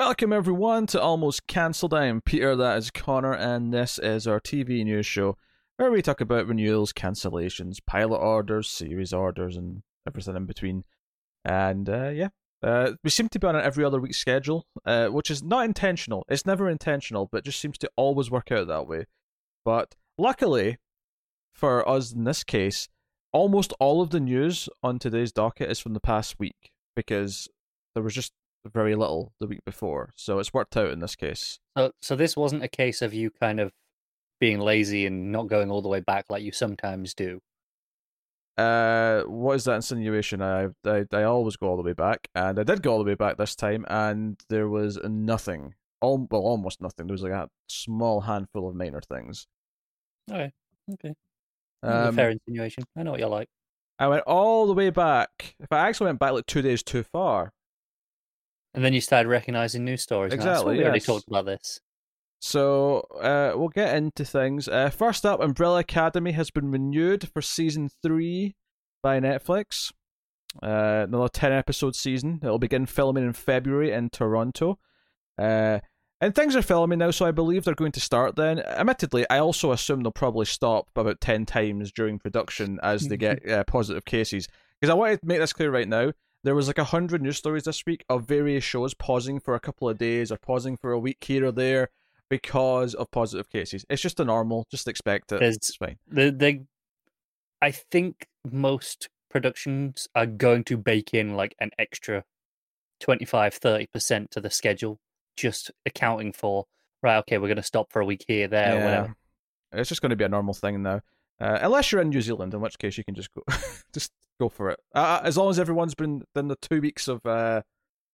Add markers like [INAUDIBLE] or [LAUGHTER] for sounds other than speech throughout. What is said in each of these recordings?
Welcome everyone to Almost Cancelled. I am Peter, that is Connor, and this is our TV news show where we talk about renewals, cancellations, pilot orders, series orders, and everything in between. And uh, yeah, uh, we seem to be on an every other week schedule, uh, which is not intentional. It's never intentional, but just seems to always work out that way. But luckily for us in this case, almost all of the news on today's docket is from the past week because there was just very little the week before. So it's worked out in this case. So, so this wasn't a case of you kind of being lazy and not going all the way back like you sometimes do. Uh, what is that insinuation? I, I I always go all the way back, and I did go all the way back this time, and there was nothing. All well, almost nothing. There was like a small handful of minor things. Okay, okay. Um, fair insinuation. I know what you're like. I went all the way back. If I actually went back like two days too far, and then you started recognizing news stories. Exactly. we yes. already talked about this. So uh, we'll get into things. Uh, first up, Umbrella Academy has been renewed for season three by Netflix. Uh, another ten episode season. It'll begin filming in February in Toronto. Uh, and things are filming now, so I believe they're going to start then. Admittedly, I also assume they'll probably stop about 10 times during production as they get [LAUGHS] uh, positive cases. Because I want to make this clear right now. There was like a hundred news stories this week of various shows pausing for a couple of days or pausing for a week here or there because of positive cases. It's just a normal. Just expect it. It's fine. The, the, I think most productions are going to bake in like an extra 25 30% to the schedule just accounting for right okay we're going to stop for a week here there yeah. whatever it's just going to be a normal thing now uh, unless you're in new zealand in which case you can just go [LAUGHS] just go for it. Uh, as long as everyone's been done the two weeks of uh,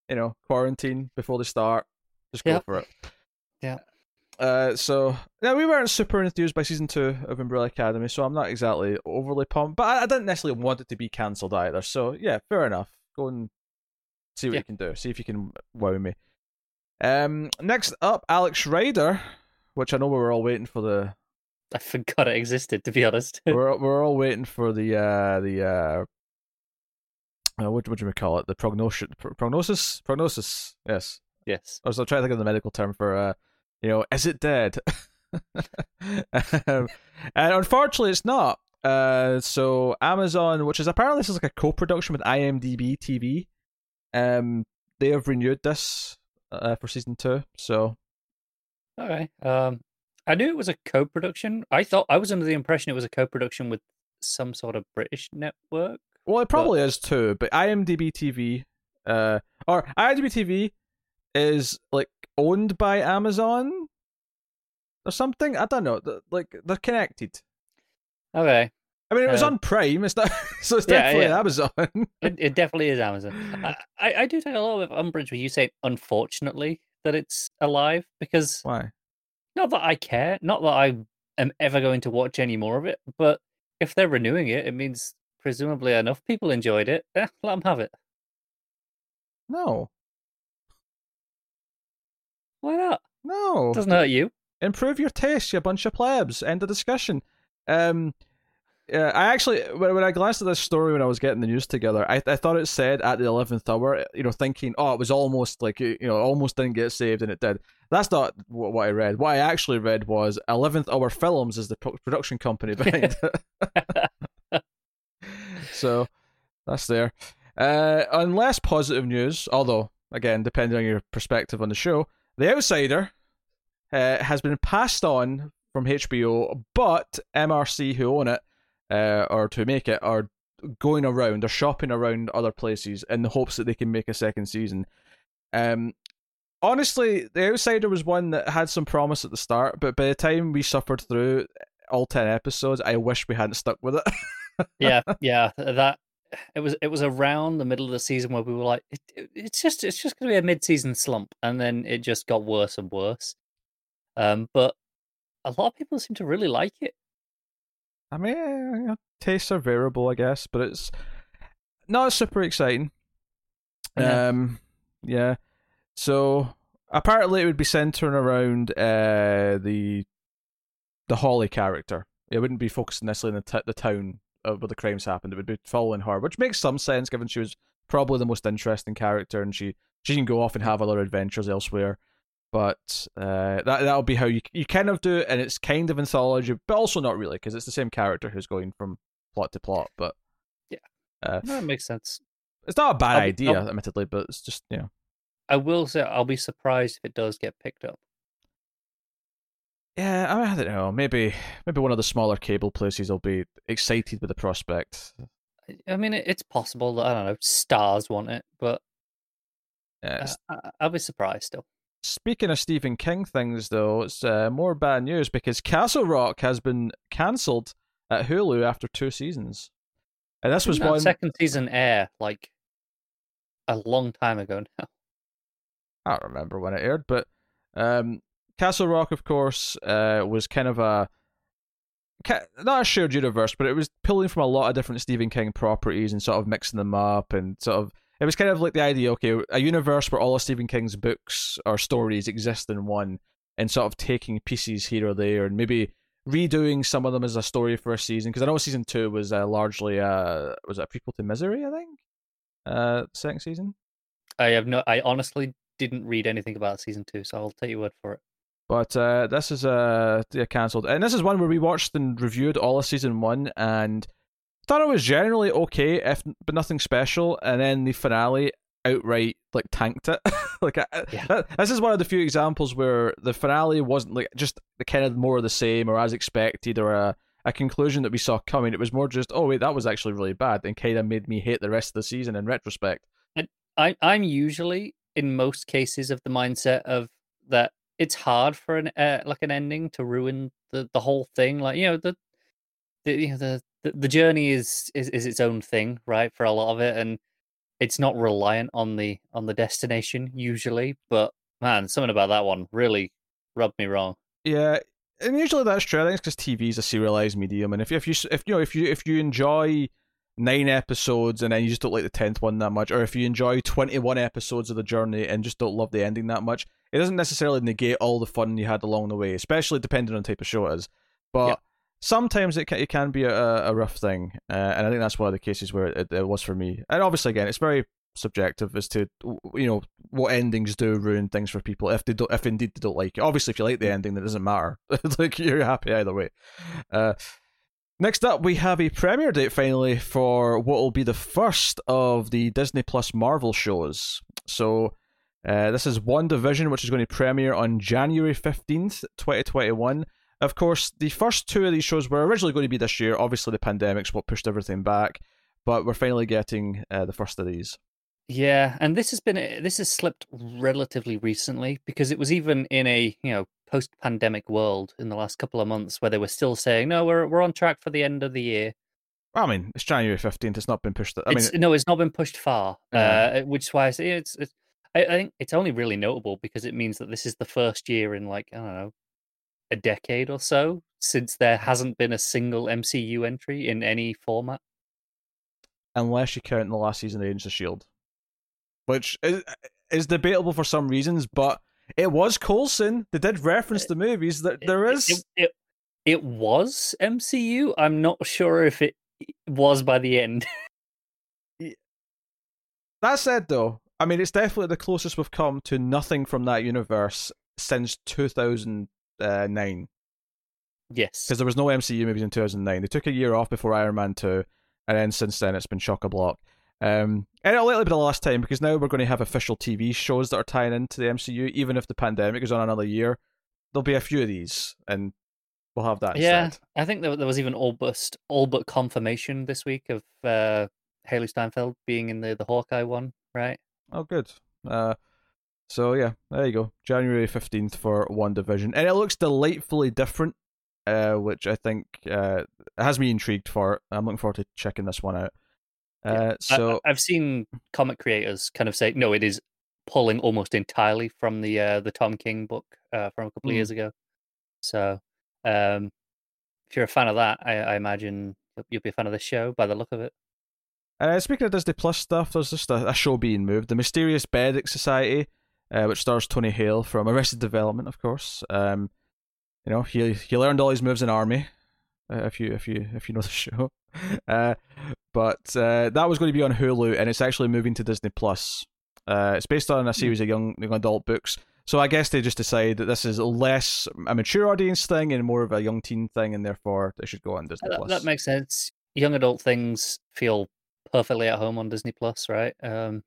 you know quarantine before they start, just go for it. Yeah. Uh, so yeah, we weren't super enthused by season two of Umbrella Academy, so I'm not exactly overly pumped. But I, I didn't necessarily want it to be cancelled either. So yeah, fair enough. Go and see what yeah. you can do. See if you can wow me. Um, next up, Alex Rider, which I know we were all waiting for the. I forgot it existed. To be honest, [LAUGHS] we're we're all waiting for the uh the uh uh, what what do we call it? The prognosis, prognosis, prognosis. Yes, yes. I was trying to think of the medical term for, uh, you know, is it dead? [LAUGHS] um, and unfortunately, it's not. Uh, so Amazon, which is apparently this is like a co-production with IMDb TV, um, they have renewed this uh, for season two. So, okay. Um, I knew it was a co-production. I thought I was under the impression it was a co-production with some sort of British network. Well, it probably but... is too, but IMDb TV, uh, or IMDb TV is like owned by Amazon or something. I don't know. Like they're connected. Okay. I mean, it was uh, on Prime. It's not, [LAUGHS] so it's definitely yeah, yeah. Amazon. it, it, [LAUGHS] definitely is Amazon. I, I, I do take a lot of umbrage when you say, unfortunately, that it's alive because why? Not that I care. Not that I am ever going to watch any more of it. But if they're renewing it, it means presumably enough people enjoyed it. Eh, let them have it. No. Why not? No. Doesn't hurt you. Improve your taste, you bunch of plebs. End of discussion. Um, yeah, I actually when, when I glanced at this story when I was getting the news together, I I thought it said at the eleventh hour, you know, thinking, oh, it was almost like you know, almost didn't get saved, and it did. That's not what, what I read. What I actually read was eleventh hour films is the production company behind it. [LAUGHS] so that's there. Uh, on less positive news, although again, depending on your perspective on the show, The Outsider uh, has been passed on from HBO, but MRC who own it uh, or to make it are going around, they're shopping around other places in the hopes that they can make a second season. Um, honestly, The Outsider was one that had some promise at the start, but by the time we suffered through all ten episodes, I wish we hadn't stuck with it. [LAUGHS] yeah, yeah, that it was it was around the middle of the season where we were like, it, it, it's just it's just going to be a mid season slump, and then it just got worse and worse. Um, but a lot of people seem to really like it. I mean, you know, tastes are variable, I guess, but it's not super exciting. Yeah. Um, yeah. So apparently, it would be centering around uh the the Holly character. It wouldn't be focusing necessarily on the, t- the town where the crimes happened. It would be following her, which makes some sense given she was probably the most interesting character, and she she can go off and have other adventures elsewhere. But uh, that that'll be how you you kind of do it, and it's kind of anthology, but also not really because it's the same character who's going from plot to plot. But Yeah. uh, that makes sense. it's not a bad I'll idea, I'll- admittedly, but it's just you know. I will say I'll be surprised if it does get picked up. Yeah, I, mean, I don't know. Maybe maybe one of the smaller cable places will be excited with the prospect. I- mean, it's possible that I don't know stars want it, but Yeah, I, I'll be surprised still. Speaking of Stephen King things, though, it's uh, more bad news because Castle Rock has been cancelled at Hulu after two seasons, and this was one. second season air like a long time ago now. I don't remember when it aired, but um, Castle Rock, of course, uh, was kind of a not a shared universe, but it was pulling from a lot of different Stephen King properties and sort of mixing them up, and sort of it was kind of like the idea, okay, a universe where all of Stephen King's books or stories exist in one, and sort of taking pieces here or there, and maybe redoing some of them as a story for a season. Because I know season two was uh, largely uh, was it a prequel to Misery, I think, uh, second season. I have no. I honestly didn't read anything about season two, so I'll take your word for it. But uh, this is uh yeah, cancelled, and this is one where we watched and reviewed all of season one, and thought it was generally okay, if but nothing special. And then the finale outright like tanked it. [LAUGHS] like I, Yeah. that- this is one of the few examples where the finale wasn't like just the kind of more of the same or as expected or a a conclusion that we saw coming. It was more just oh wait that was actually really bad and kind of made me hate the rest of the season in retrospect. I, I'm usually in most cases of the mindset of that it's hard for an uh, like an ending to ruin the, the whole thing. Like you know the the you know, the, the the journey is, is is its own thing, right? For a lot of it, and it's not reliant on the on the destination usually. But man, something about that one really rubbed me wrong. Yeah, and usually that's true. I think it's because TV is a serialized medium, and if if you if you know if you if you enjoy nine episodes and then you just don't like the tenth one that much, or if you enjoy twenty one episodes of the journey and just don't love the ending that much, it doesn't necessarily negate all the fun you had along the way, especially depending on the type of show it is. But Yeah. sometimes it can, it can be a, a rough thing, uh, and I think that's one of the cases where it, it was for me. And obviously, again, it's very subjective as to you know what endings do ruin things for people if they don't if indeed they don't like it obviously if you like the ending that doesn't matter [LAUGHS] like you're happy either way uh next up we have a premiere date finally for what will be the first of the disney plus marvel shows. So uh, this is WandaVision which is going to premiere on january 15th 2021 of course the first two of these shows were originally going to be this year. Obviously the pandemic's what pushed everything back but we're finally getting uh, the first of these Yeah, and this has been this has slipped relatively recently because it was even in a you know post-pandemic world in the last couple of months where they were still saying no, we're we're on track for the end of the year. I mean, it's January fifteenth. It's not been pushed. I mean, it's, no, it's not been pushed far, Yeah. uh, which is why I say it's. it's I, I think it's only really notable because it means that this is the first year in like I don't know, a decade or so since there hasn't been a single MCU entry in any format. unless you count in the last season of Agents of Shield, which is, is debatable for some reasons, but it was Coulson. They did reference the movies. That there is. It-. It, it, it was MCU. I'm not sure if it was by the end. [LAUGHS] That said, though, I mean, it's definitely the closest we've come to nothing from that universe since two thousand nine. yes. because there was no MCU movies in 2009. They took a year off before Iron Man 2, and then since then it's been chock a block. Um, and it'll likely be the last time because now we're going to have official TV shows that are tying into the MCU. Even if the pandemic is on another year, there'll be a few of these, and we'll have that Yeah, instead. I think there, there was even all but all but confirmation this week of uh, Hailee Steinfeld being in the the Hawkeye one, right? Oh, good. Uh, so yeah, there you go. January 15th for WandaVision, and it looks delightfully different. Uh, which I think uh, has me intrigued for it. I'm looking forward to checking this one out. Uh, so I, have seen comic creators kind of say no, it is pulling almost entirely from the uh, the Tom King book uh, from a couple of Hmm. years ago. So, um, if you're a fan of that, I, I imagine you'll- be a fan of this show by the look of it. Uh, speaking of Disney Plus stuff, there's just a, a show being moved. The Mysterious Benedict Society, uh, which stars Tony Hale from Arrested Development, of course. Um, you know, he he learned all his moves in Army. Uh, if you if you if you know the [LAUGHS] show, [LAUGHS] uh, but uh, that was going to be on Hulu, and it's actually moving to Disney Plus. Uh, it's based on a series of young, young adult books. So I guess they just decided that this is less a mature audience thing and more of a young teen thing, and therefore they should go on Disney That, Plus. that makes sense. Young adult things feel perfectly at home on Disney Plus, right? Um,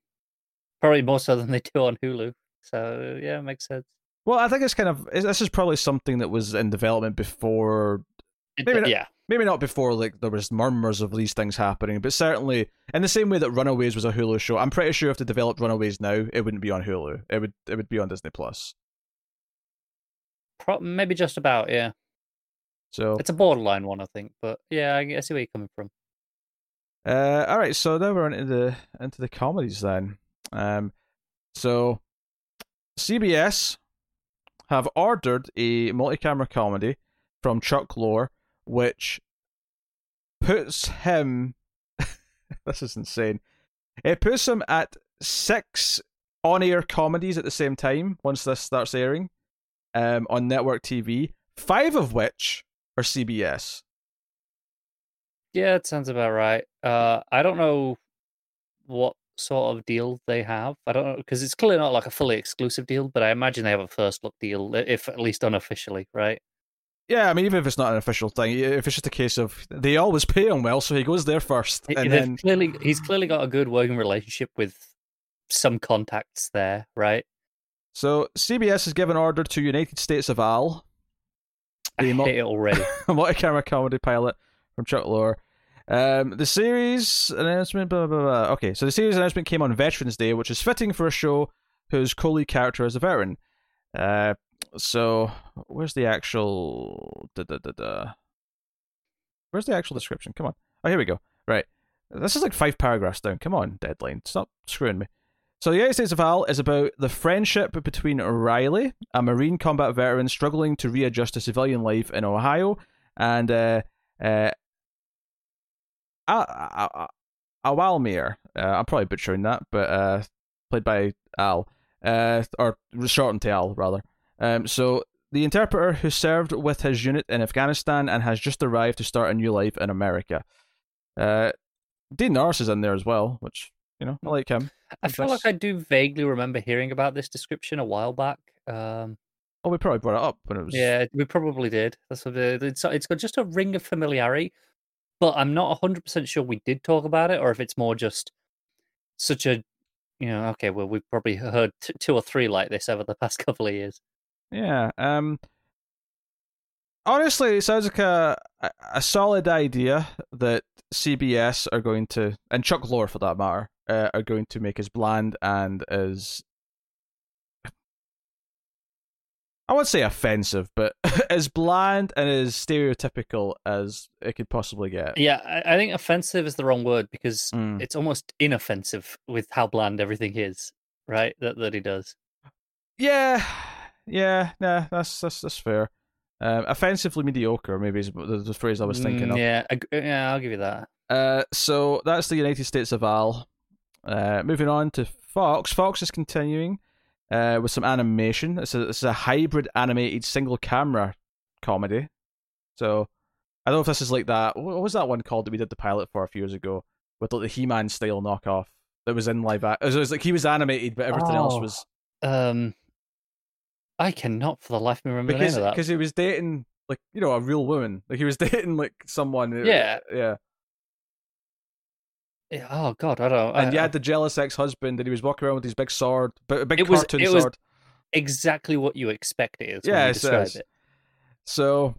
probably more so than they do on Hulu. So yeah, it makes sense. well, I think it's kind of this is probably something that was in development before Maybe not- yeah, maybe not before like there was murmurs of these things happening, but certainly in the same way that Runaways was a Hulu show, I'm pretty sure if they developed Runaways now, it wouldn't be on Hulu. It would it would be on Disney Plus. Pro- maybe just about. Yeah, So it's a borderline one, I think. But yeah, I, I see where you're coming from. uh, all right, so now we're into the into the comedies then. Um, so CBS have ordered a multi-camera comedy from Chuck Lorre, which puts him. [LAUGHS] this is insane. It puts him at six on-air comedies at the same time once this starts airing, um, on network TV. Five of which are CBS. Yeah, it sounds about right. Uh, I don't know what sort of deal they have. I don't know because it's clearly not like a fully exclusive deal, but I imagine they have a first look deal, if at least unofficially, right? Yeah, I mean, even if it's not an official thing, if it's just a case of they always pay him well, so he goes there first, and they've then clearly, he's clearly got a good working relationship with some contacts there, right? so CBS has given order to United States of Al, I mo- hate it already. [LAUGHS] a multi-camera comedy pilot from Chuck Lorre. Um, the series announcement, blah, blah, blah. Okay, so the series announcement came on Veterans Day, which is fitting for a show whose co-lead character is a veteran. Uh, so where's the actual? Da, da, da, da. Where's the actual description? Come on. Oh, here we go. Right. This is like five paragraphs down. Come on, deadline. Stop screwing me. So, the United States of Al is about the friendship between Riley, a Marine combat veteran struggling to readjust to civilian life in Ohio, and uh, uh, Awalmir. Uh, I'm probably butchering that, but uh, played by Al, uh, or shortened to Al rather. Um, so the interpreter who served with his unit in Afghanistan and has just arrived to start a new life in America. Uh, Dean Norris is in there as well, which you know I like him. I feel like I do vaguely remember hearing about this description a while back. Um, Oh, we probably brought it up when it was. yeah, we probably did. That's what it, it's it's got just a ring of familiarity, but I'm not hundred percent sure we did talk about it, or if it's more just such a, you know, okay, well we've probably heard t- two or three like this over the past [LAUGHS] couple of years. Yeah. Um. Honestly, it sounds like a a- solid idea that CBS are going to, and Chuck Lorre for that matter, uh, are going to make as bland and as I would say offensive, but [LAUGHS] as bland and as stereotypical as it could possibly get. Yeah, I, I think offensive is the wrong word because Mm. it's almost inoffensive with how bland everything is, right? That that he does. Yeah, yeah, nah, that's that's that's fair. Um, offensively mediocre, maybe is the, the phrase I was thinking Mm, of. Yeah, ag- yeah, I'll give you that. Uh, so that's the United States of Al. Uh, moving on to Fox. Fox is continuing uh, with some animation. This is, this is a hybrid animated single camera comedy. So I don't know if this is like that. What was that one called that we did the pilot for a few years ago with like the He Man style knockoff that was in live action? It was like he was animated, but everything else Oh, was Um, I cannot for the life of me remember because the name of that. because he was dating like you know a real woman. Like he was [LAUGHS] dating like someone. uh, Yeah. yeah. Oh God, I don't. Know. And I, you had the jealous ex-husband, and he was walking around with his big sword, but a big It was- cartoon it was- sword. exactly what you expect it is. Yeah, it says. it. So,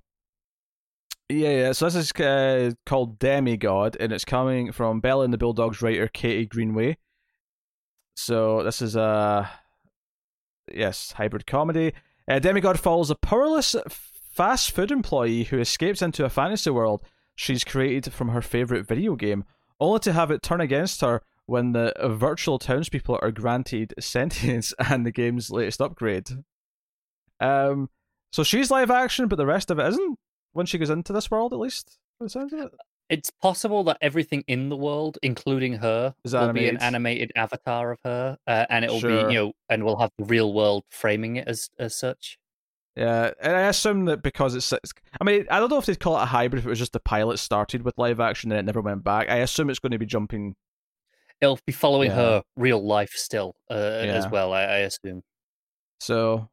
yeah, yeah. So this is uh, called Demigod, and it's coming from Bella and the Bulldogs writer Katie Greenway. So this is a yes hybrid comedy. Uh, Demigod follows a powerless fast food employee who escapes into a fantasy world she's created from her favorite video game, only to have it turn against her when the virtual townspeople are granted [LAUGHS] sentience and the game's latest upgrade. Um, so she's live action, but the rest of it isn't. When she goes into this world, at least, sounds of it. It's possible that everything in the world, including her, Is will be an animated. animated avatar of her, uh, and it will Sure. be you know, and we'll have the real world framing it as as such. Yeah, and I assume that because it's, it's, I mean, I don't know if they'd call it a hybrid if it was just the pilot started with live action and it never went back. I assume it's going to be jumping. It'll be following Yeah. her real life still uh, as well. I, I assume. So,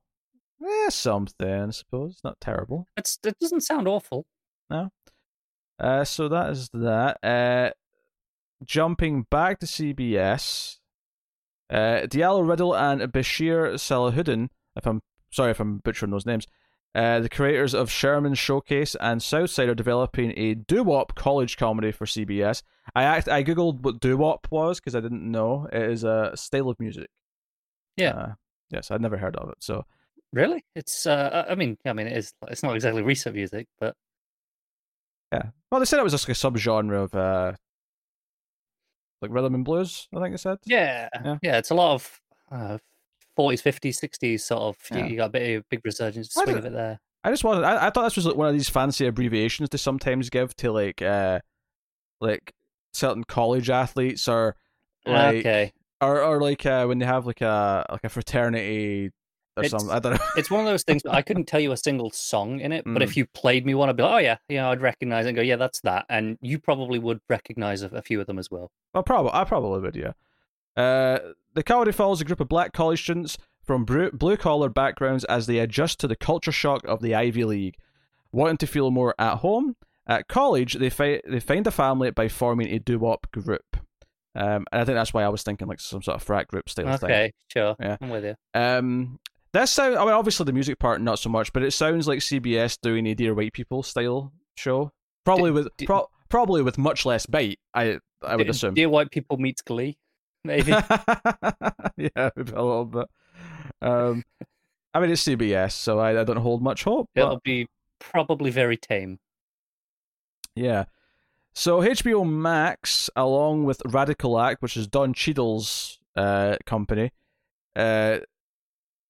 yeah, something, I suppose. Not terrible. It's, it doesn't sound awful. Uh, so that is that. Uh, jumping back to CBS, uh, Diallo Riddle and Bashir Salahuddin, if I'm sorry if I'm butchering those names, uh, the creators of Sherman Showcase and Southside are developing a doo-wop college comedy for CBS. I act, I googled what doo-wop was because I didn't know. It is a style of music. Yeah. Uh, yes, I'd never heard of it. So Really? It's. Uh, I mean, I mean, it is. It's not exactly recent music, but yeah. Well, they said it was just like a subgenre of uh, like rhythm and blues. I think they said. yeah, Yeah. yeah, it's a lot of uh, 40s, 50s, 60s sort of. You, Yeah. you got a bit of a big resurgence swing of it there. I just wanted. I, I thought this was like one of these fancy abbreviations they sometimes give to like, uh, like certain college athletes or like, okay, or or like uh, when they have like a like a fraternity or It's- something. I don't know. it's one of those things. I [LAUGHS] couldn't tell you a single song in it, but Mm. if you played me one, I'd be like, oh yeah, yeah, I'd recognize it and go, yeah, that's that, and you probably would recognize a, a few of them as well. Well, probably I probably would. Yeah. Uh, the comedy follows a group of black college students from blue collar backgrounds as they adjust to the culture shock of the Ivy League. Wanting to feel more at home at college, they fi- they find a family by forming a doo wop group. Um, and I think that's why I was thinking like some sort of frat group style thing. Okay, sure, Yeah. I'm with you. Um, that sound. I mean, obviously the music part not so much, but it sounds like CBS doing a Dear White People style show. Probably with pro- probably with much less bite. I I would assume. Dear White People meets Glee, [LAUGHS] maybe. yeah, [LAUGHS] maybe a little bit. Um, I mean, it's CBS, so I, I don't hold much hope. But It'll be probably very tame. yeah. So HBO Max, along with Radical Act, which is Don Cheadle's uh, company, uh,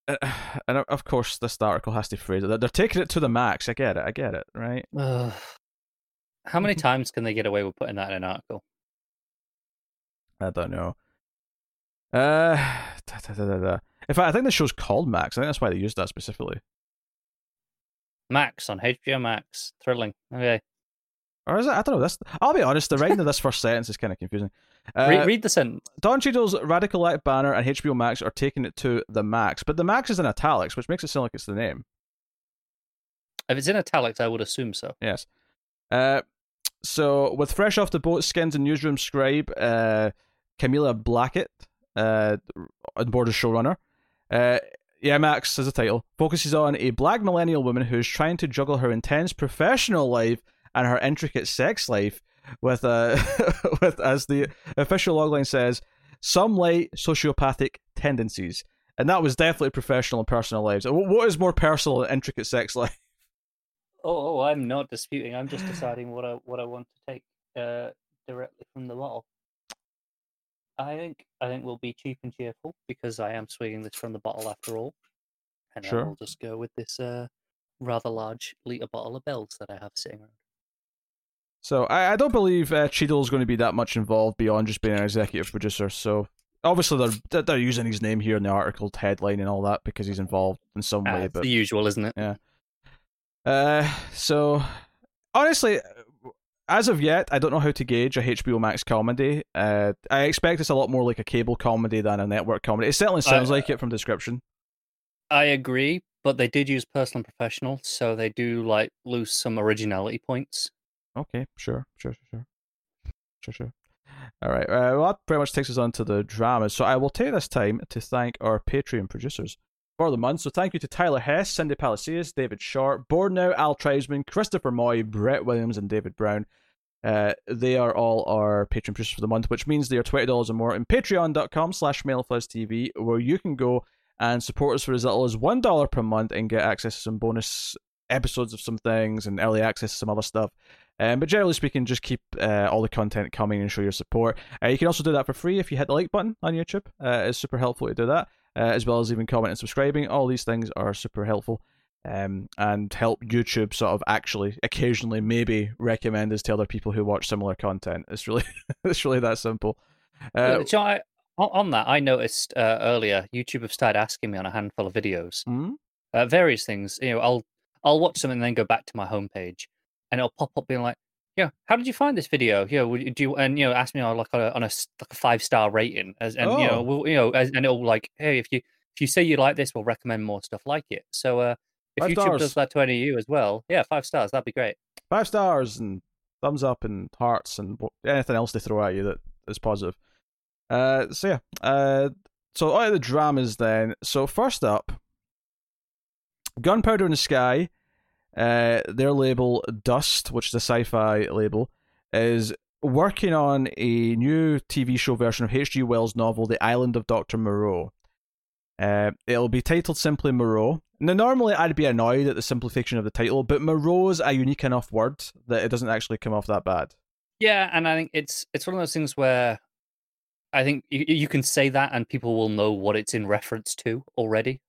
[SIGHS] and of course this article has to phrase it. They're taking it to the max. I get it. I get it. Right. How many times can they get away with putting that in an article? I don't know. Uh, [SIGHS] da, da, da. In fact, I think the show's called Max. I think that's why they used that specifically. Max on HBO Max, thrilling. Okay, Or is it? I don't know. This. I'll be honest. The writing of this first sentence is kind of confusing. [LAUGHS] Uh, Re- read the sentence. Don Cheadle's Radical Act banner and HBO Max are taking it to the max, but the max is in italics, which makes it sound like it's the name. If it's in italics, I would assume so. Yes. Uh, so with fresh off the boat, skins and newsroom scribe uh, Camilla Blackett uh, on board as showrunner. Uh, yeah, Max is the title. Focuses on a black millennial woman who's trying to juggle her intense professional life and her intricate sex life with uh, [LAUGHS] with as the official logline says, some light sociopathic tendencies. And that was definitely professional and personal lives. What is more personal than intricate sex [LAUGHS] life? Oh, oh, I'm not disputing. I'm just deciding what I what I want to take uh, directly from the bottle. I think I think we'll be cheap and cheerful because I am swinging this from the bottle after all, and Sure. I will just go with this uh, rather large liter bottle of Bells that I have sitting around. So I, I don't believe uh, is going to be that much involved beyond just being an executive producer. So obviously they're they're- using his name here in the article headline and all that because he's involved in some Ah, way. But the usual, isn't it? Yeah. Uh, so honestly, as of yet, I don't know how to gauge a HBO Max comedy. Uh, I expect it's a lot more like a cable comedy than a network comedy. It certainly sounds I- like it from description. I agree, but they did use personal and professional, so they do like lose some originality points. Okay, sure, sure, sure, sure, sure, sure. All right. Uh, well, that pretty much takes us on to the dramas. So I will take this time to thank our Patreon producers for the month. So thank you to Tyler Hess, Cindy Palacios, David Short, Bournemouth, Al Tribesman, Christopher Moy, Brett Williams, and David Brown. Uh, they are all our Patreon producers for the month, which means they are twenty dollars or more in patreon.com slash TV, where you can go and support us for as little as one dollar per month and get access to some bonus episodes of some things and early access to some other stuff. Um, but generally speaking, just keep uh, all the content coming and show your support. Uh, you can also do that for free if you hit the like button on YouTube. Uh, it's super helpful to do that, uh, as well as even comment and subscribing. All these things are super helpful um, and help YouTube sort of actually occasionally maybe recommend us to other people who watch similar content. It's really [LAUGHS] it's really that simple. Uh, John, I, on that, I noticed uh, earlier YouTube have started asking me on a handful of videos hmm? uh, various things. You know, I'll I'll watch something and then go back to my homepage, and it'll pop up being like, "Yeah, how did you find this video? You know, do you and you know ask me on like on a, on a like a five star rating, as and you know, Oh. we'll, you know, as, and it'll like, hey, if you if you say you like this, we'll recommend more stuff like it. So uh, if Five YouTube stars. does that to any of you as well, yeah, five stars, that'd be great. Five stars and thumbs up and hearts and anything else they throw at you that is positive. Uh, so yeah. Uh, so of the dramas then. So first up, Gunpowder in the Sky. Uh, their label Dust, which is a sci-fi label, is working on a new TV show version of H.G. Wells' novel The Island of Dr. Moreau. Uh, it'll be titled simply Moreau. Now, normally I'd be annoyed at the simplification of the title, but Moreau's a unique enough word that it doesn't actually come off that bad. Yeah, and I think it's it's one of those things where I think you, you can say that and people will know what it's in reference to already.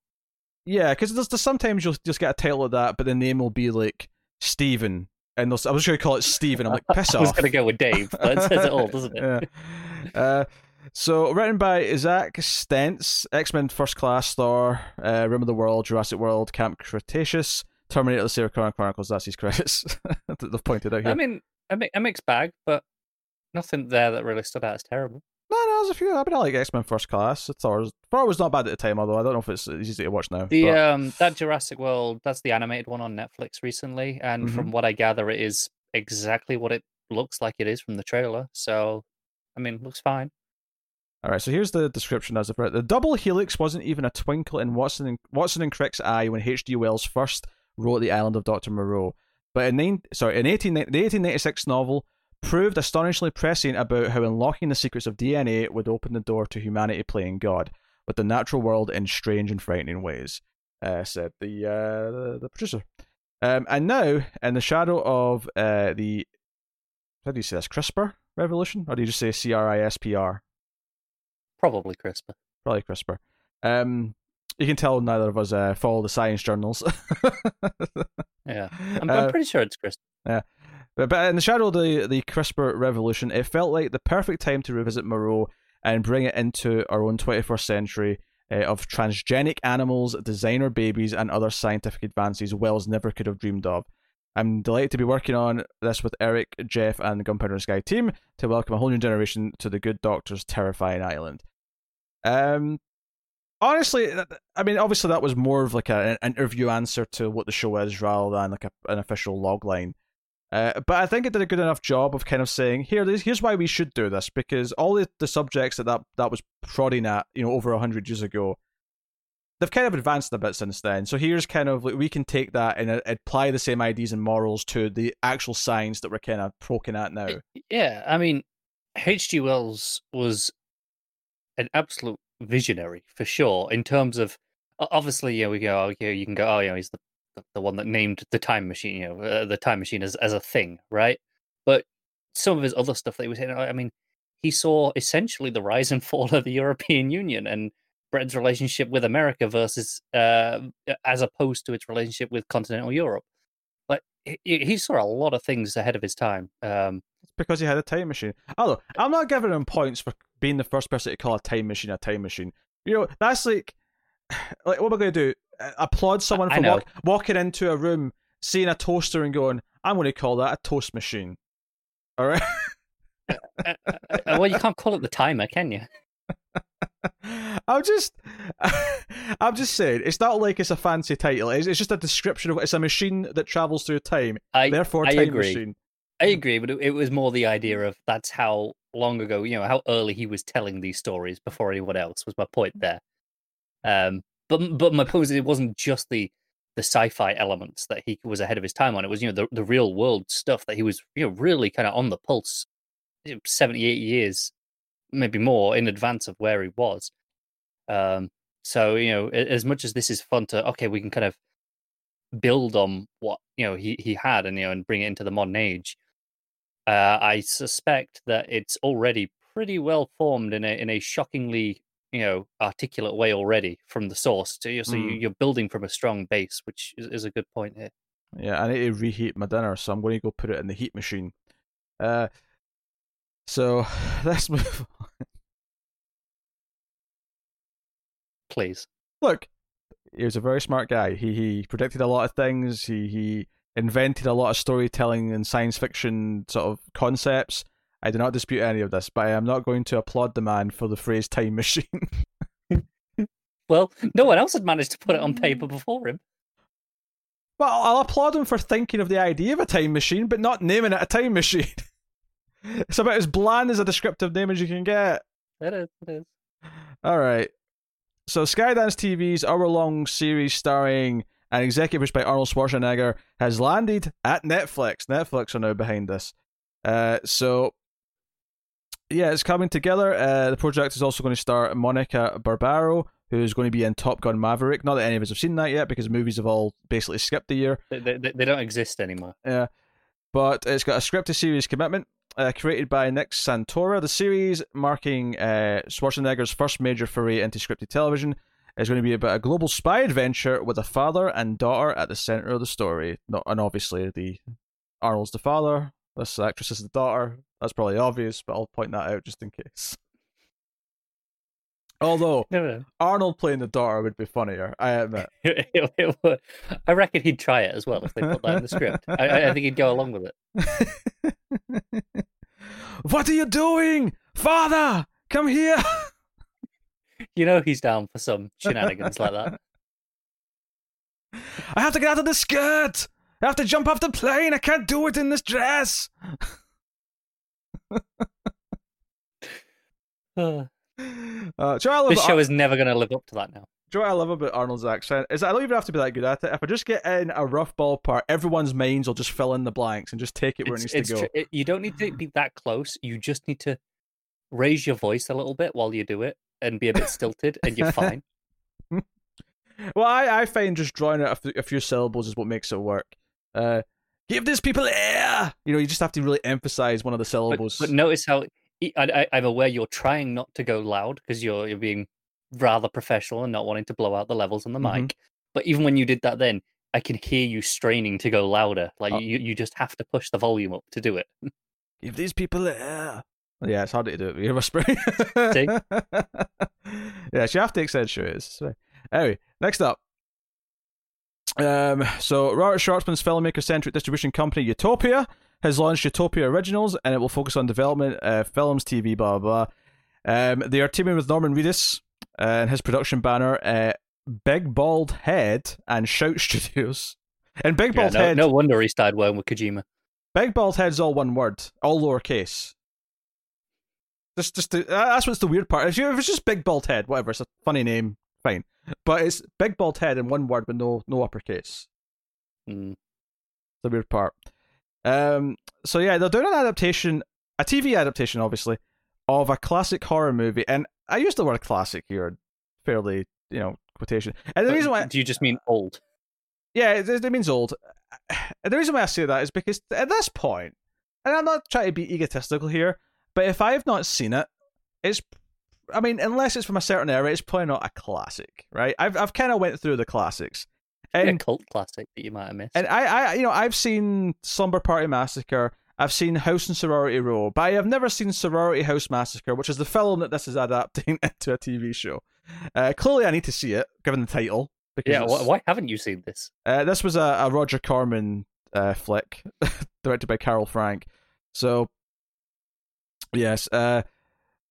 Yeah, because there's, there's sometimes you'll just get a title like that, but the name will be like Stephen, and I was going to call it Stephen. I'm like, piss off. [LAUGHS] I was going to go with Dave, it says it all, doesn't it? [LAUGHS] yeah. Uh, so written by Zack Stentz, X Men First Class Thor, uh, Rim of the World, Jurassic World, Camp Cretaceous, Terminator: The Sarah Connor Chronicles. That's his credits that [LAUGHS] they've pointed out here. I mean, a, mi- a mixed bag, but nothing there that really stood out as terrible. There's a few. I mean, I like X Men First Class. Thor, Thor was not bad at the time, although I don't know if it's easy to watch now. The but- um that Jurassic World, that's the animated one on Netflix recently, and Mm-hmm. from what I gather, it is exactly what it looks like it is from the trailer. So, I mean, looks fine. All right, so here's the description as of right. The double helix wasn't even a twinkle in Watson and Watson and Crick's eye when H.G. Wells first wrote The Island of Dr. Moreau. But in nine, sorry, in 18, the 1896 novel proved astonishingly prescient about how unlocking the secrets of DNA would open the door to humanity playing God with the natural world in strange and frightening ways, uh, said the, uh, the the producer. Um, and now, in the shadow of uh, the, how do you say this, CRISPR revolution? Or do you just say C R I S P R? Probably CRISPR. Probably CRISPR. Um, you can tell neither of us uh, follow the science journals. [LAUGHS] Yeah, I'm, Uh, I'm pretty sure it's crisper. But, but in the shadow of the, the CRISPR revolution, it felt like the perfect time to revisit Moreau and bring it into our own 21st century uh, of transgenic animals, designer babies, and other scientific advances Wells never could have dreamed of. I'm delighted to be working on this with Eric, Jeff, and the Gunpowder the Sky team to welcome a whole new generation to the Good Doctor's terrifying island. Um, honestly, I mean, obviously that was more of like a, an interview answer to what the show is rather than like a, an official log line. Uh, but I think it did a good enough job of kind of saying, here, here's why we should do this because all the, the subjects that, that that was prodding at, you know, over hundred years ago, they've kind of advanced a bit since then. So here's kind of like we can take that and uh, apply the same ideas and morals to the actual science that we're kind of poking at now. Yeah, I mean, H.G. Wells was an absolute visionary for sure. In terms of obviously, know, we go, oh, yeah, you can go, oh, know, he's the the- one that named the time machine, you know, uh, the time machine as as a thing, right? But some of his other stuff that he was saying, I mean, he saw essentially the rise and [LAUGHS] fall of the European Union and Britain's relationship with America versus, uh, as opposed to its relationship with continental Europe. Like he, he saw a lot of things ahead of his time. Um, It's because he had a time machine. Although I'm not giving him points for being the first person to call a time machine a time machine. You know, that's like, [SIGHS] like what am I going to do? Uh, Applaud someone I for know. walk, walking into a room, seeing a toaster, and going, "I'm going to call that a toast machine." All right. [LAUGHS] uh, uh, uh, well, you can't call it the timer, can you? [LAUGHS] I'm just, [LAUGHS] I'm just saying, it's not like it's a fancy title. It's, it's just a description of it's a machine that travels through time. I Therefore, I time agree. machine. I agree, but it, it was more the idea of that's how long ago, you know, how early he was telling these stories before anyone else was my point there. Um, but but my point is, it wasn't just the the sci-fi elements that he was ahead of his time on. It was you know the the real world stuff that he was you know really kind of on the pulse, you know, seventy eight years, maybe more in advance of where he was. Um, so you know, as much as this is fun to okay, we can kind of build on what you know he he had and you know and bring it into the modern age. Uh, I suspect that it's already pretty well formed in a in a shockingly you know articulate way already from the source. So, you so mm. you're building from a strong base, which is, is a good point here. Yeah, I need to reheat my dinner, so I'm going to go put it in the heat machine. Uh, so [SIGHS] let's move. [LAUGHS] on. Please, Look, he was a very smart guy. He he predicted a lot of things. He he invented a lot of storytelling and science fiction sort of concepts. I do not dispute any of this, but I am not going to applaud the man for the phrase time machine. [LAUGHS] Well, no one else had managed to put it on paper before him. well, I'll applaud him for thinking of the idea of a time machine, but not naming it a time machine. [LAUGHS] it's about as bland as a descriptive name as you can get. It is. It is. All right. So Skydance TV's hour-long series starring and executive produced by Arnold Schwarzenegger has landed at Netflix. Netflix are now behind this. Uh, so yeah, it's coming together. Uh, the project is also going to star Monica Barbaro, who's going to be in Top Gun Maverick. Not that any of us have seen that yet because movies have all basically skipped a year. They, they, they don't exist anymore. Yeah. But it's got a scripted series commitment uh, created by Nick Santora. The series, marking uh, Schwarzenegger's first major foray into scripted television, is going to be about a global spy adventure with a father and daughter at the center of the story. No, and obviously, the Arnold's the father. This actress is the daughter. That's probably obvious, but I'll point that out just in case. [LAUGHS] Although [LAUGHS] No, no. Arnold playing the daughter would be funnier, I admit. [LAUGHS] It, it, it would- I reckon he'd try it as well if they put that in the script. I, I- I think he'd go along with it. what are you doing, father? Come here. You know he's down for some shenanigans like that. I have to get out of the skirt. I have to jump off the plane. I can't do it in this dress. [SIGHS] Uh, this show is never going to live up to that now. Do you know what I love about Arnold's accent is I don't even have to be that good at it. If I just get in a rough ballpark, everyone's minds will just fill in the blanks and just take it where it needs it's to go. tr- you don't need to be that close. You just need to raise your voice a little bit while you do it and be a bit stilted, and you're fine. [LAUGHS] Well, I, I find just drawing out a few, a few syllables is what makes it work. Uh, give these people air. You know, you just have to really emphasize one of the syllables. but notice how I, I, I'm aware you're trying not to go loud because you're you're being rather professional and not wanting to blow out the levels on the Mhm. mic. But even when you did that, then I can hear you straining to go louder. Like Oh. you, you just have to push the volume up to do it. [LAUGHS] Give these people air. Yeah, it's hard to do it. You're whispering. See? [LAUGHS] yeah, you have to accentuate it. Anyway, next up. Um, so Robert Schwartzman's filmmaker-centric distribution company Utopia has launched Utopia Originals, and it will focus on development, uh, films, TV, blah blah. blah. Um, they are teaming with Norman Reedus uh, and his production banner, uh, Big Bald Head and Shout [LAUGHS] Studios. And Big Yeah, Bald no, Head, no wonder he started working with Kojima. Big Bald Head's all one word, all lowercase. Just, just to, uh, that's what's the weird part. If, you, if it's just Big Bald Head, whatever, it's a funny name, fine. But it's Big Bald Head in one word with no no uppercase. Mm. The weird part. Um. So yeah, they're doing an adaptation, a TV adaptation, obviously, of a classic horror movie, and I use the word classic here, fairly, you know, quotation. And the But reason why, Do you just mean old? yeah, it, it means old. [SIGHS] And the reason why I say that is because at this point, and I'm not trying to be egotistical here, but if I've not seen it, it's, I mean, unless it's from a certain era, it's probably not a classic, right? I've I've kind of went through the classics, And, a cult classic that you might have missed. and I, I, you know, I've seen Slumber Party Massacre. I've seen House and Sorority Row, but I have never seen Sorority House Massacre, which is the film that this is adapting [LAUGHS] into a TV show. Uh, clearly, I need to see it, given the title. Because yeah, wh- why haven't you seen this? uh, this was a, a Roger Corman uh, flick, [LAUGHS] directed by Carol Frank. So, yes, uh,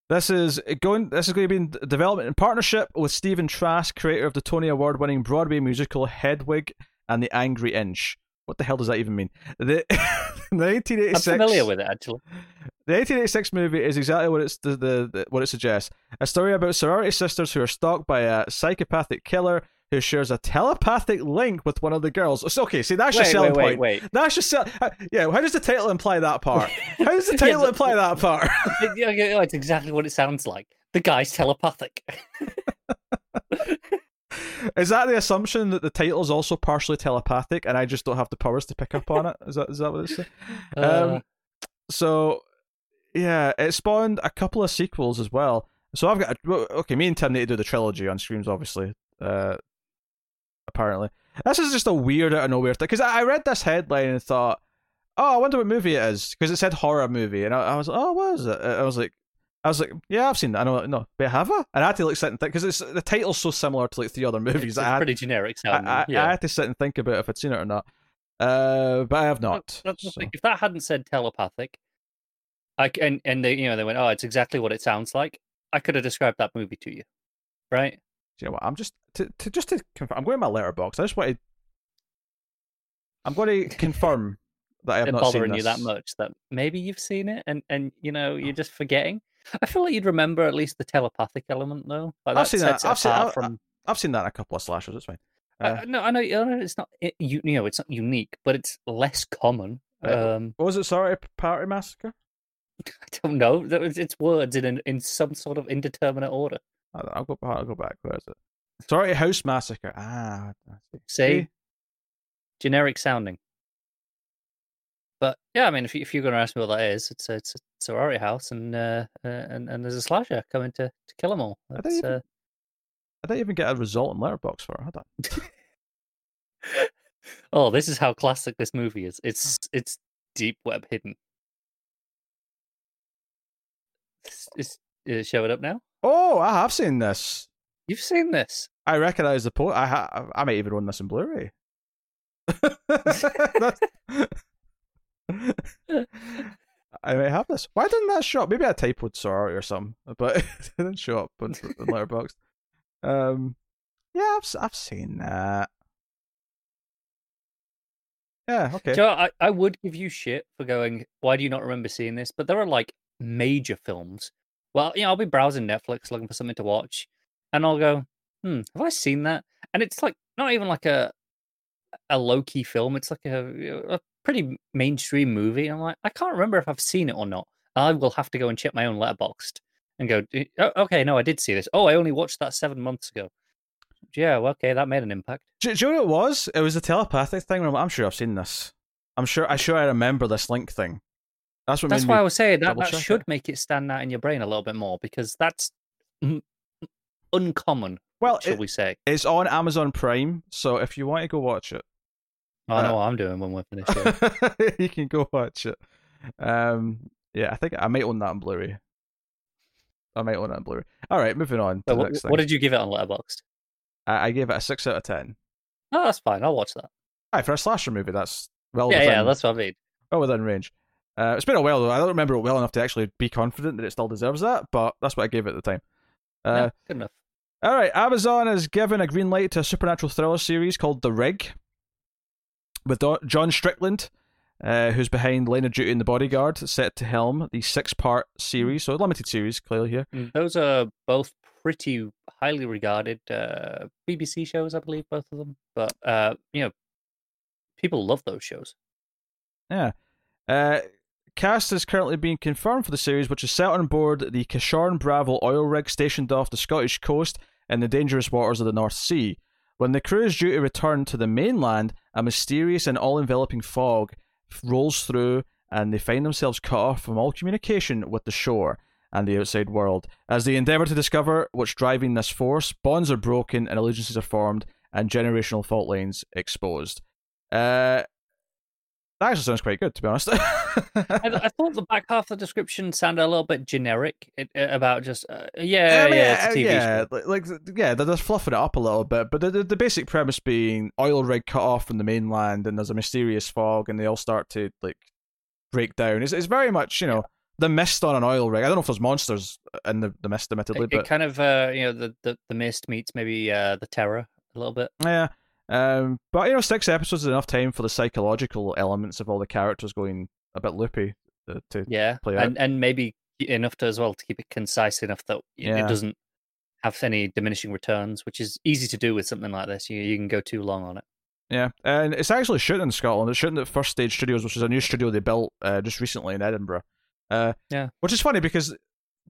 this is going. This is going to be in development in partnership with Stephen Trask, creator of the Tony Award-winning Broadway musical Hedwig and the Angry Inch. What the hell does that even mean? The, [LAUGHS] the I'm familiar with it actually. The 1886 movie is exactly what it's the, the, the what it suggests. A story about sorority sisters who are stalked by a psychopathic killer who shares a telepathic link with one of the girls. So, okay, see that's your Wait, selling wait, wait, point. wait. That's just sell- uh, yeah. How does the title imply that part? How does the [LAUGHS] title but- imply that part? It- [LAUGHS] yeah, yeah, it's exactly what it sounds like. The guy's telepathic. [LAUGHS] is that the assumption that the title is also partially telepathic, and I just don't have the powers to pick up on it? Is that is that what it's saying? Uh, Um, so yeah, it spawned a couple of sequels as well. So I've got okay. Me and Tim need to do the trilogy on streams, obviously. Uh, apparently, this is just a weird out of nowhere thing. Because I read this headline and thought, oh, I wonder what movie it is because it said horror movie, and I, I was, oh, what is it? I was like, I was like, yeah, I've seen that. I know, no, but have I? And I had to like sit and think because it's the title's so similar to like three other movies. It's, that I had, pretty generic I. I, yeah. I had to sit and think about if I'd seen it or not. Uh, but I have not. So- If that hadn't said telepathic, I and and they you know they went, oh, it's exactly what it sounds like. I could have described that movie to you, right? You know what? I'm just to, to just to confirm. I'm going to my Letterboxd. I just wanted. I'm going [LAUGHS] to confirm that I have It not seen bothering this. you that much that maybe you've seen it and and you know you're just forgetting. I feel like you'd remember at least the telepathic element though. Like I've seen that. I've seen- I- from. I've seen that in a couple of slashers. It's fine. Uh, Uh, no, I know, it's not it, you, you know it's not unique, but it's less common. Uh, Um, what was it? Sorry, Party Massacre. [LAUGHS] I don't know. It's words in an, in some sort of indeterminate order. I'll I'll go. I'll go back. Where is it? Sorry, House Massacre. Ah, I see. See, generic sounding. But yeah, I mean, if you, if you're going to ask me what that is, it's a, it's a sorority house, and uh, uh, and and there's a slasher coming to, to kill them all. I That's, didn't even- uh, I didn't even get a result in Letterboxd for it. Hold on. [LAUGHS] oh, this is how classic this movie is. It's it's deep web hidden. Is, is, is it showing up now? Oh, I have seen this. You've seen this. I recognize the po. I ha- I might even own this in Blu-ray. [LAUGHS] [LAUGHS] I may have this. Why didn't that show up? Maybe I typoed sorority or something, but [LAUGHS] it didn't show up on, Letterboxd. Um, yeah, I've I've seen that. Yeah, okay. Joe, I, I would give you shit for going, why do you not remember seeing this? But there are like major films. Well, you know, I'll be browsing Netflix looking for something to watch, and I'll go, hmm, have I seen that? And it's like not even like a a low key film. It's like a, a pretty mainstream movie. And I'm like, I can't remember if I've seen it or not. I will have to go and check my own letterboxd and go, "Eh, oh, okay, no, I did see this. Oh, I only watched that seven months ago. Yeah, well, okay, that made an impact. Do, do you know what it was? It was the telepathic thing. I'm, I'm sure I've seen this. I'm sure. I sure I remember this link thing. That's what That's why I was saying that, that should it. make it stand out in your brain a little bit more because that's mm, uncommon, Well, shall it, we say. it's on Amazon Prime, so if you want to go watch it, I know uh, what I'm doing when we're finished. [LAUGHS] You can go watch it. Um, yeah, I think I might own that on Blu-ray. I might own it on Blu-ray. All right, moving on to So the what, what did you give it on Letterboxd? I, I gave it a six out of ten. Oh, that's fine. I'll watch that. Aye, for a slasher movie, that's well yeah, within, yeah, that's what I mean. well within range. Uh, it's been a while though. I don't remember it well enough to actually be confident that it still deserves that, but that's what I gave it at the time. Uh, yeah, good enough. All right, Amazon has given a green light to a supernatural thriller series called The Rig, with John Strickland, uh, who's behind Line of Duty and The Bodyguard, set to helm the six-part series, so a limited series, clearly here. Mm, Those are both pretty highly regarded uh, BBC shows, I believe, both of them. But uh, you know, people love those shows. Yeah. Uh, cast is currently being confirmed for the series, which is set on board the Kishorn Bravo oil rig stationed off the Scottish coast in the dangerous waters of the North Sea. When the crew is due to return to the mainland, a mysterious and all enveloping fog rolls through, and they find themselves cut off from all communication with the shore and the outside world. As they endeavour to discover what's driving this force, bonds are broken and allegiances are formed, and generational fault lines exposed. Uh, that actually sounds quite good, to be honest. I, I thought the back half of the description sounded a little bit generic it, uh, about just uh, yeah, I mean, yeah, it's a TV yeah, show. like yeah, they're just fluffing it up a little bit, but the, the the basic premise being oil rig cut off from the mainland, and there's a mysterious fog, and they all start to like break down. It's it's very much you know the mist on an oil rig. I don't know if there's monsters in the the mist, admittedly, It, it but kind of uh, you know the, the the mist meets maybe uh, the terror a little bit. yeah. Um, but you know, six episodes is enough time for the psychological elements of all the characters going a bit loopy uh, to Yeah, play out. and and maybe enough to as well to keep it concise enough that it- Yeah. it doesn't have any diminishing returns, which is easy to do with something like this. You you can go too long on it. Yeah, and it's actually shooting in Scotland. It's shooting at First Stage Studios, which is a new studio they built uh, just recently in Edinburgh. Uh, Yeah. which is funny because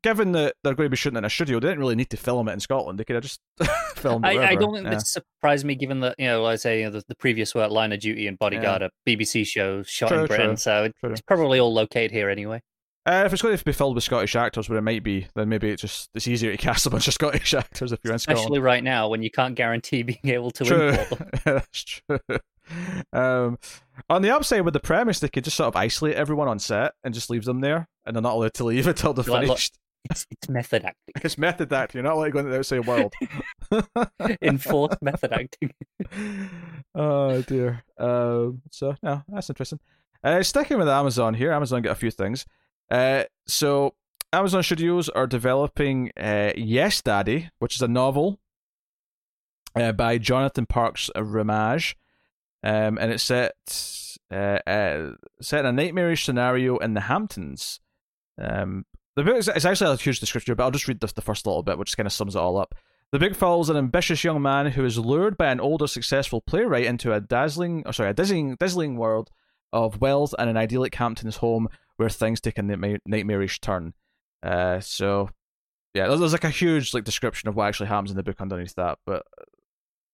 given that they're going to be shooting in a studio, they didn't really need to film it in Scotland. They could have just [LAUGHS] filmed it. I, I don't think yeah. that surprised me, given that you know, like I say, you know, the, the previous work, Line of Duty and Bodyguard, are BBC shows shot True, in Britain, true, so true. it's probably all located here anyway. Uh, if it's going to be filled with Scottish actors, where it might be, then maybe it's just it's easier to cast a bunch of [LAUGHS] Scottish actors if you're in Scotland. Especially right now when you can't guarantee [LAUGHS] being able to True. import them. That's true. Um, on the upside, with the premise, they could just sort of isolate everyone on set and just leave them there, and they're not allowed to leave until they're Like, finished. It's, it's method acting. It's method acting. You're not like going to the outside world. [LAUGHS] Enforced method acting. [LAUGHS] oh dear. Uh, so no, that's interesting. Uh, sticking with Amazon here, Amazon got a few things. Uh, so Amazon Studios are developing uh, Yes Daddy, which is a novel uh, by Jonathan Parks Ramage, um, and it's set uh, uh, set in a nightmarish scenario in the Hamptons. Um, the book is it's actually a huge description, but I'll just read the, the first little bit, which kind of sums it all up. The book follows an ambitious young man who is lured by an older, successful playwright into a dazzling, oh, sorry, a dizzying, dazzling world of wealth and an idyllic Hamptons home where things take a nightmarish turn. Uh, so yeah, there's, there's like a huge like description of what actually happens in the book underneath that, but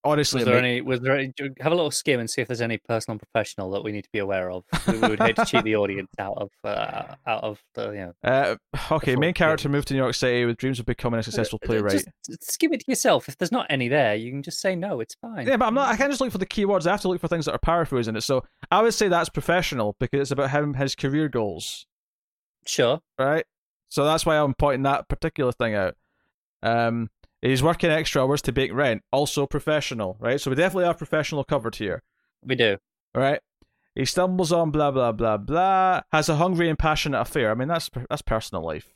honestly, was there any? Was there any, have a little skim and see if there's any personal and professional that we need to be aware of? We, would hate to cheat the audience [LAUGHS] out of uh, out of the you know. Uh, okay, main character moved to New York City with dreams of becoming a successful uh, playwright. Just skim it to yourself. If there's not any there, you can just say no. It's fine. Yeah, but I'm not. I can't just look for the keywords. I have to look for things that are paraphrasing it. So I would say that's professional because it's about him his career goals. Sure. Right. So that's why I'm pointing that particular thing out. Um, he's working extra hours to make rent. Also professional, right? So we definitely have professional covered here. We do. Right. He stumbles on blah blah blah blah. Has a hungry and passionate affair. I mean, that's that's personal life.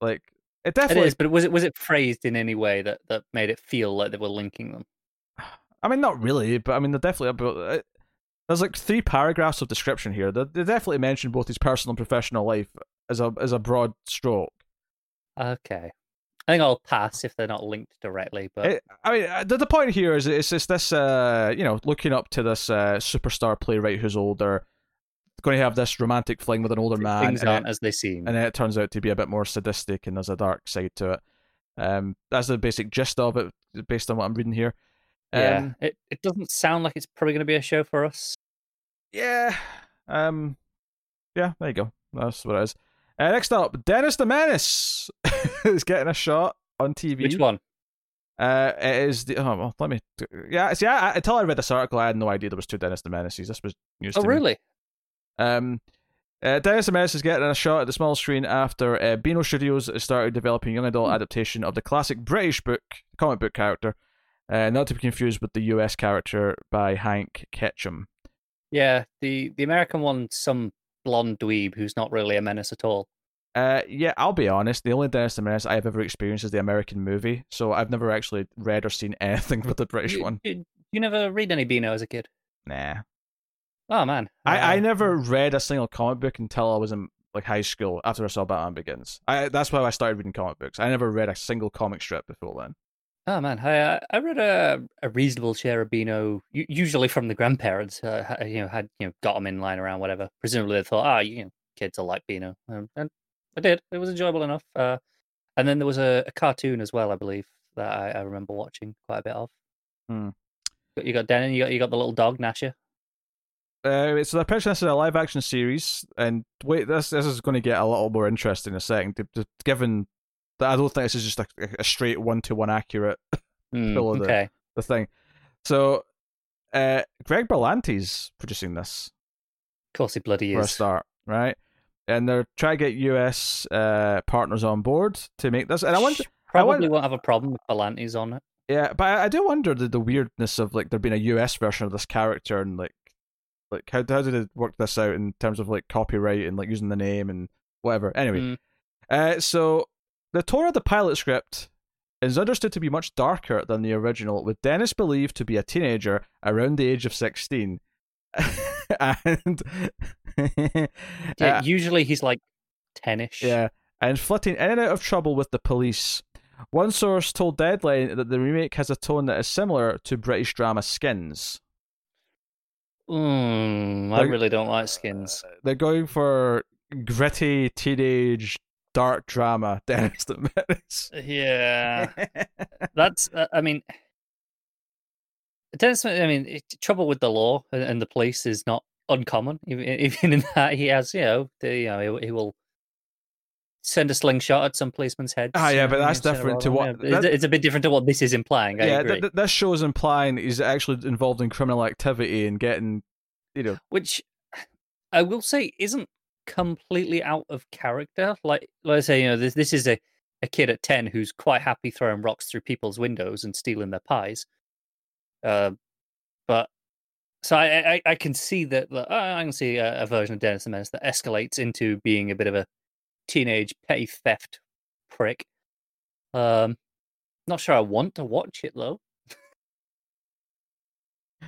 Like it definitely it is. But was it was it phrased in any way that that made it feel like they were linking them? I mean, not really, but I mean, they're definitely. Uh, there's like three paragraphs of description here. They, they definitely mention both his personal and professional life as a as a broad stroke. Okay. I think I'll pass if they're not linked directly. But it, I mean, uh, the, the point here is it's just this, uh, you know, looking up to this uh, superstar playwright who's older, going to have this romantic fling with an older man. Things aren't it, as they seem, and then it turns out to be a bit more sadistic, and there's a dark side to it. Um, that's the basic gist of it, based on what I'm reading here. Um, yeah, it it doesn't sound like it's probably going to be a show for us. Yeah, um, yeah, there you go. That's what it is. Uh, next up, Dennis the Menace [LAUGHS] is getting a shot on TV. Which one? Uh, it is the. Oh, well, let me. Yeah, see, I, until I read this article, I had no idea there was two Dennis the Menaces. This was news. Oh, really? Me. Um, uh, Dennis the Menace is getting a shot at the small screen after uh, Beano Studios started developing young adult mm. adaptation of the classic British book comic book character, uh, not to be confused with the US character by Hank Ketcham. Yeah, the the American one, some blonde dweeb who's not really a menace at all. Uh, yeah, I'll be honest. The only Dennis the Menace I have ever experienced is the American movie, so I've never actually read or seen [LAUGHS] anything but the British you, one. You, you, never read any Beano as a kid? Nah. Oh man, I, uh, I never read a single comic book until I was in like high school after I saw Batman Begins. I that's why I started reading comic books. I never read a single comic strip before then. Oh man, I uh, I read a a reasonable share of Beano, usually from the grandparents. Uh, you know, had you know got them in line around whatever. Presumably they thought, ah, oh, you know, kids will like Beano, um, and I did. It was enjoyable enough. Uh, and then there was a, a, cartoon as well, I believe, that I, I remember watching quite a bit of. Hmm. You got Denon. You got you got the little dog Gnasher. Uh, so they're pitching this as a live action series, and wait, this this is going to get a little more interesting in a second. Given I don't think this is just a, a straight one to one accurate [LAUGHS] mm, of the, okay. the thing. So, uh, Greg Berlanti's producing this. Of course, he bloody is. For a start, right? And they're trying to get US uh, partners on board to make this. And I wonder, probably I wonder, won't have a problem with Berlanti's on it. Yeah, but I, I do wonder the, the weirdness of like there being a US version of this character and like like how how did it work this out in terms of like copyright and like using the name and whatever. Anyway, mm. uh, so the of the pilot script is understood to be much darker than the original, with Dennis believed to be a teenager around the age of 16. [LAUGHS] and [LAUGHS] yeah, uh, usually he's like 10ish. Yeah, and flitting in and out of trouble with the police. One source told Deadline that the remake has a tone that is similar to British drama Skins. Mm, I really don't like Skins. They're going for gritty teenage dark drama [LAUGHS] Dennis the Menace. Yeah, [LAUGHS] that's. Uh, I mean, Dennis. I mean, trouble with the law and the police is not uncommon. Even, [LAUGHS] even in that, he has you know, the, you know, he, he, will send a slingshot at some policeman's head. Ah, yeah, but that's different to what. Yeah, that, it's a bit different to what this is implying. I yeah, th- th- this show is implying he's actually involved in criminal activity and getting, you know, which I will say isn't completely out of character. Like let's say, you know, this this is a a kid at ten who's quite happy throwing rocks through people's windows and stealing their pies. Uh, but so I, I, I can see that uh, I can see a, a version of Dennis the Menace that escalates into being a bit of a teenage petty theft prick. Um, not sure I want to watch it though.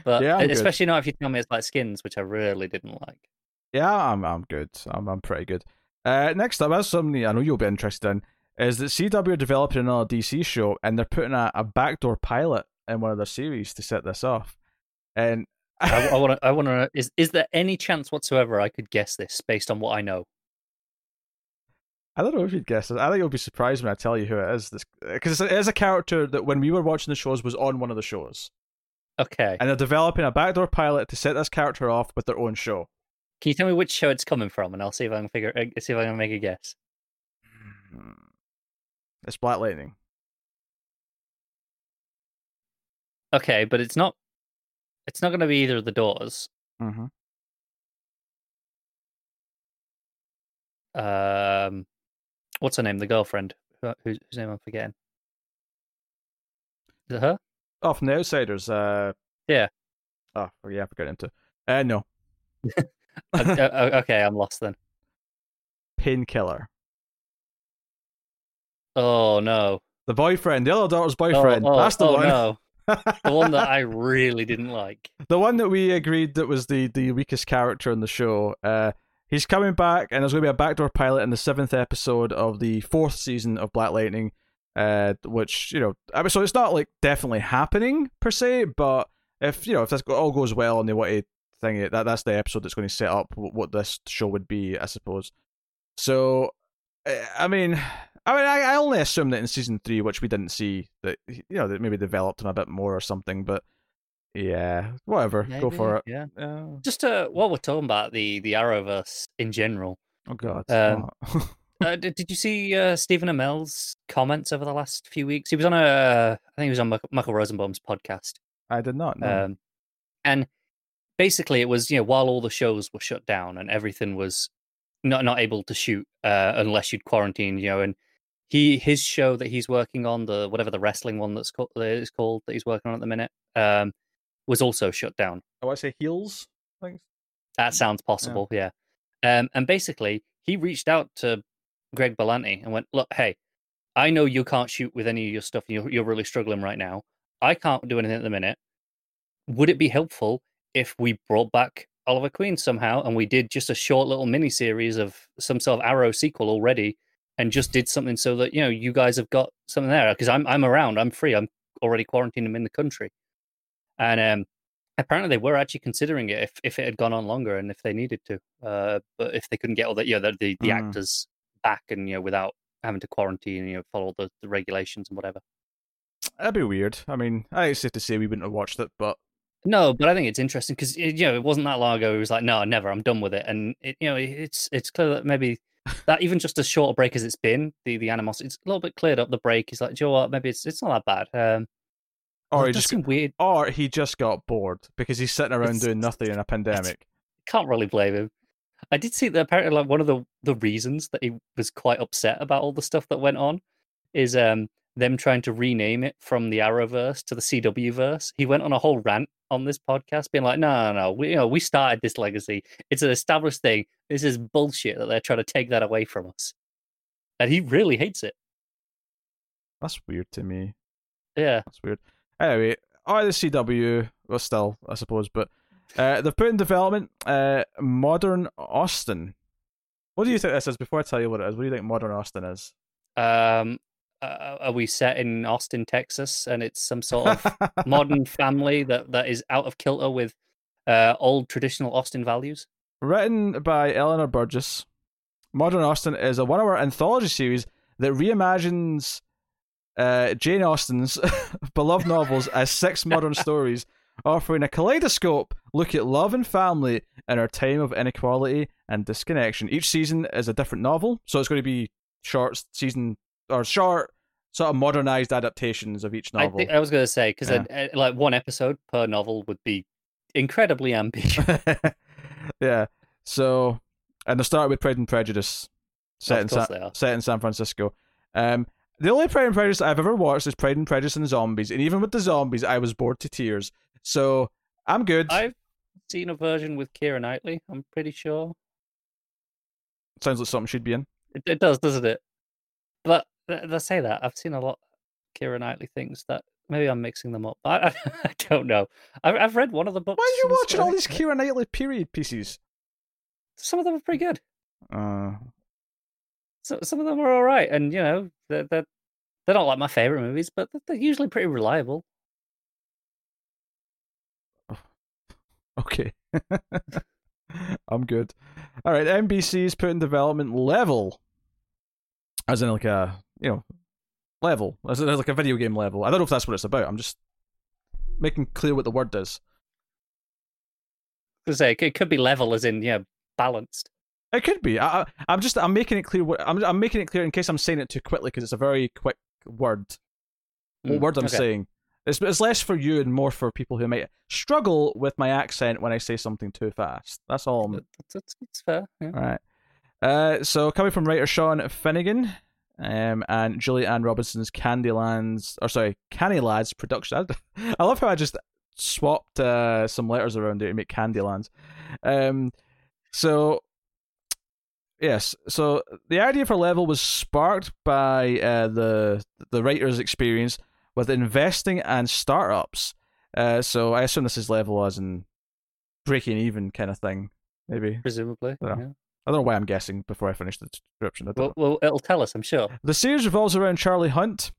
but Yeah, I'm good. especially not if you tell me it's like Skins, which I really didn't like. Yeah, I'm I'm good. I'm I'm pretty good. Uh, next up, as something I know you'll be interested in, is that CW are developing another DC show, and they're putting a, a backdoor pilot in one of their series to set this off. And [LAUGHS] I want to. I want to. Is is there any chance whatsoever I could guess this based on what I know? I don't know if you'd guess it. I think you'll be surprised when I tell you who it is. Because it is a character that when we were watching the shows was on one of the shows, Okay. and they're developing a backdoor pilot to set this character off with their own show. Can you tell me which show it's coming from, and I'll see if I can figure. uh, See if I can make a guess. Hmm. It's Black Lightning. Okay, but it's not. It's not going to be either of the doors. Mm-hmm. Um, what's her name? The girlfriend. Who, whose, whose name I'm forgetting. Is it her? Oh, from the Outsiders. Uh, Yeah. Oh, yeah, I forgot him too. Uh, no. [LAUGHS] [LAUGHS] Okay, I'm lost then. Painkiller. Oh no. The boyfriend, the other daughter's Oh, boyfriend. oh, That's the oh, one. no. The one that I [LAUGHS] really didn't like. the one that we agreed that was the, the weakest character in the show. Uh, he's coming back, and there's going to be a backdoor pilot in the seventh episode of the fourth season of Black Lightning. Uh, which you know, I mean, so it's not like definitely happening per se, but if you know if this all goes well and they want to thing that that's the episode that's going to set up what, what this show would be, I suppose. So, uh, I mean, I mean, I, I only assume that in season three, which we didn't see, that you know that maybe developed him a bit more or something, but yeah, whatever, go for it. Yeah. Uh, Just uh, while we're talking about the the Arrowverse in general, oh god. Um, Oh. [LAUGHS] uh, did, did you see uh, Stephen Amell's comments over the last few weeks? He was on a, I think he was on Michael, Michael Rosenbaum's podcast, I did not know. um, and basically it was you know while all the shows were shut down and everything was not not able to shoot uh, unless you'd quarantine, you know, and he his show that he's working on the whatever the wrestling one that's called is called that he's working on at the minute um, was also shut down. oh, I say heels. Thanks. That sounds possible, yeah. Um, and basically, he reached out to Greg Berlanti and went, "Look, hey, I know you can't shoot with any of your stuff. You're you're really struggling right now. I can't do anything at the minute. Would it be helpful if we brought back Oliver Queen somehow and we did just a short little mini series of some sort of Arrow sequel already, and just did something so that you know you guys have got something there? Because I'm I'm around. I'm free. I'm already quarantined. I'm in the country, and um, apparently they were actually considering it if, if it had gone on longer and if they needed to. Uh, but if they couldn't get all the you know the the, the Mm. actors back and you know without having to quarantine, you know, follow the, the regulations and whatever. That'd be weird. I mean, I it's safe to say we wouldn't have watched it, but No, but I think it's interesting because you know it wasn't that long ago. He was like, "No, never. I'm done with it." And it, you know, it's it's clear that maybe [LAUGHS] that even just as short a break as it's been, the the animosity, it's a little bit cleared up. The break is like, "Do you know what? Maybe it's it's not that bad." Um, or he just weird. or he just got bored because he's sitting around It's- doing nothing in a pandemic. Can't really blame him. I did see that apparently like one of the the reasons that he was quite upset about all the stuff that went on is um them trying to rename it from the Arrowverse to the CW verse. He went on a whole rant on this podcast, being like, "No, no, no, we you know we started this legacy. It's an established thing. This is bullshit that they're trying to take that away from us." And he really hates it. That's weird to me. Yeah, That's weird. Anyway, or the CW, well, still, I suppose, but uh, they've put in development uh, Modern Austin. What do you think this is? Before I tell you what it is, what do you think Modern Austin is? um, uh, are we set in Austin, Texas, and it's some sort of [LAUGHS] modern family that that is out of kilter with uh, old traditional Austin values? Written by Eleanor Burgess, Modern Austin is a one-hour anthology series that reimagines uh, Jane Austen's [LAUGHS] beloved novels as six modern [LAUGHS] stories, offering a kaleidoscope look at love and family in our time of inequality and disconnection. Each season is a different novel, so it's going to be short season or short sort of modernized adaptations of each I novel. think I was going to say because Yeah. like one episode per novel would be incredibly ambitious. [LAUGHS] yeah. So, and they start with Pride and Prejudice, set in San, set in San Francisco. Um, The only Pride and Prejudice I've ever watched is Pride and Prejudice and Zombies, and even with the zombies, I was bored to tears. So I'm good. I've seen a version with Keira Knightley. I'm pretty sure Sounds like something she'd be in. it, it does, doesn't it? But they say that I've seen a lot Keira Knightley things that maybe I'm mixing them up. I, I, [LAUGHS] I don't know. I've, I've read one of the books. Why are you watching all these Keira Knightley period pieces? Some of them are pretty good. Uh, So, some of them are all right, and you know they're they're, they're not like my favorite movies, but they're- they're usually pretty reliable. [LAUGHS] okay. [LAUGHS] I'm good. All right, NBC's put in development level, as in like a you know level, as in like a video game level. I don't know if that's what it's about. I'm just making clear what the word is. To say it could be level, as in yeah, balanced. It could be. I, I'm just. I'm making it clear. What I'm. I'm making it clear in case I'm saying it too quickly because it's a very quick word. What Mm, word I'm okay. saying. It's, it's less for you and more for people who might struggle with my accent when I say something too fast. That's all. I'm, That- That's, that's, that's fair. Yeah. all right. Uh, so coming from writer Sean Finnegan, um, and Julie Anne Robinson's Candylands, or sorry, Canny Lads production. I, [LAUGHS] I love how I just swapped uh, some letters around there to make Candylands. Um, so yes, so the idea for level was sparked by uh, the the writer's experience with investing and startups. Uh, so I assume this is level as in breaking even kind of thing, maybe. Presumably. Yeah. I don't know why I'm guessing before I finish the description. Well, well, it'll tell us, I'm sure. The series revolves around Charlie Hunt,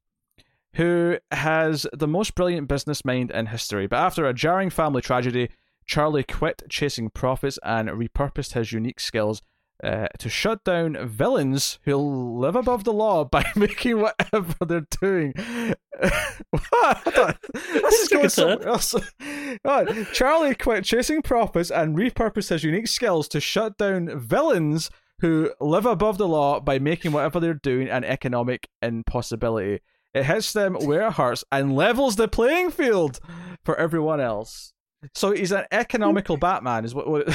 who has the most brilliant business mind in history. But after a jarring family tragedy, Charlie quit chasing profits and repurposed his unique skills uh, to shut down villains who live above the law by [LAUGHS] making whatever they're doing. [LAUGHS] what? This is going somewhere else. [LAUGHS] On. Charlie quit chasing profits and repurposed his unique skills to shut down villains who live above the law by making whatever they're doing an economic impossibility. It hits them where it hurts and levels the playing field for everyone else. So he's an economical Batman, is what. what,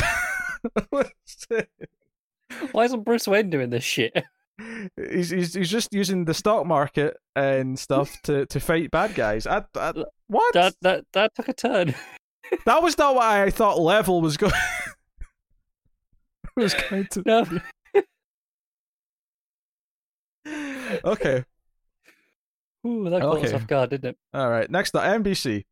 what it's saying. [LAUGHS] Why isn't Bruce Wayne doing this shit? [LAUGHS] he's, he's he's just using the stock market and stuff [LAUGHS] to, to fight bad guys. I, I, what? That that that took a turn. That was not what I thought level was going. was going to. No. Okay. Ooh, that caught us off guard, didn't it? All right. Next up, NBC.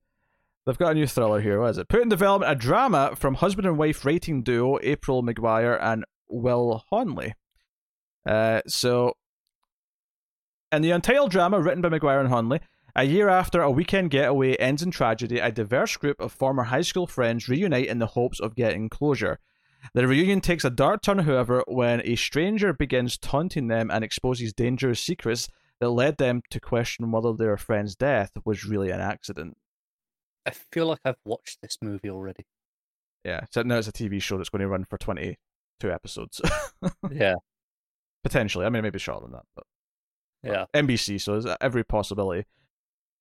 They've got a new thriller here. What is it? Put in development a drama from husband and wife rating duo April McGuire and Will Honley. Uh, so, in the untitled drama written by McGuire and Honley, a year after a weekend getaway ends in tragedy, a diverse group of former high school friends reunite in the hopes of getting closure. The reunion takes a dark turn, however, when a stranger begins taunting them and exposes dangerous secrets that led them to question whether their friend's death was really an accident. I feel like I've watched this movie already. Yeah, so now it's a TV show that's going to run for 22 episodes. [LAUGHS] Yeah, Potentially. I mean, maybe shorter than that, but yeah. NBC, so there's every possibility.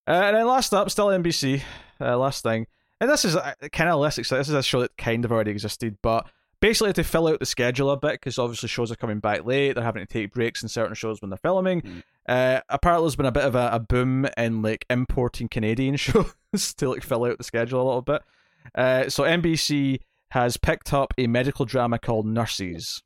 Uh, and then last up, still NBC, uh, last thing. And this is uh, kind of less exciting. This is a show that kind of already existed, but basically to fill out the schedule a bit, because obviously shows are coming back late, they're having to take breaks in certain shows when they're filming. Mm. Uh, apparently, there's been a bit of a, a boom in like importing Canadian [LAUGHS] shows to like fill out the schedule a little bit. Uh, so NBC has picked up a medical drama called Nurses,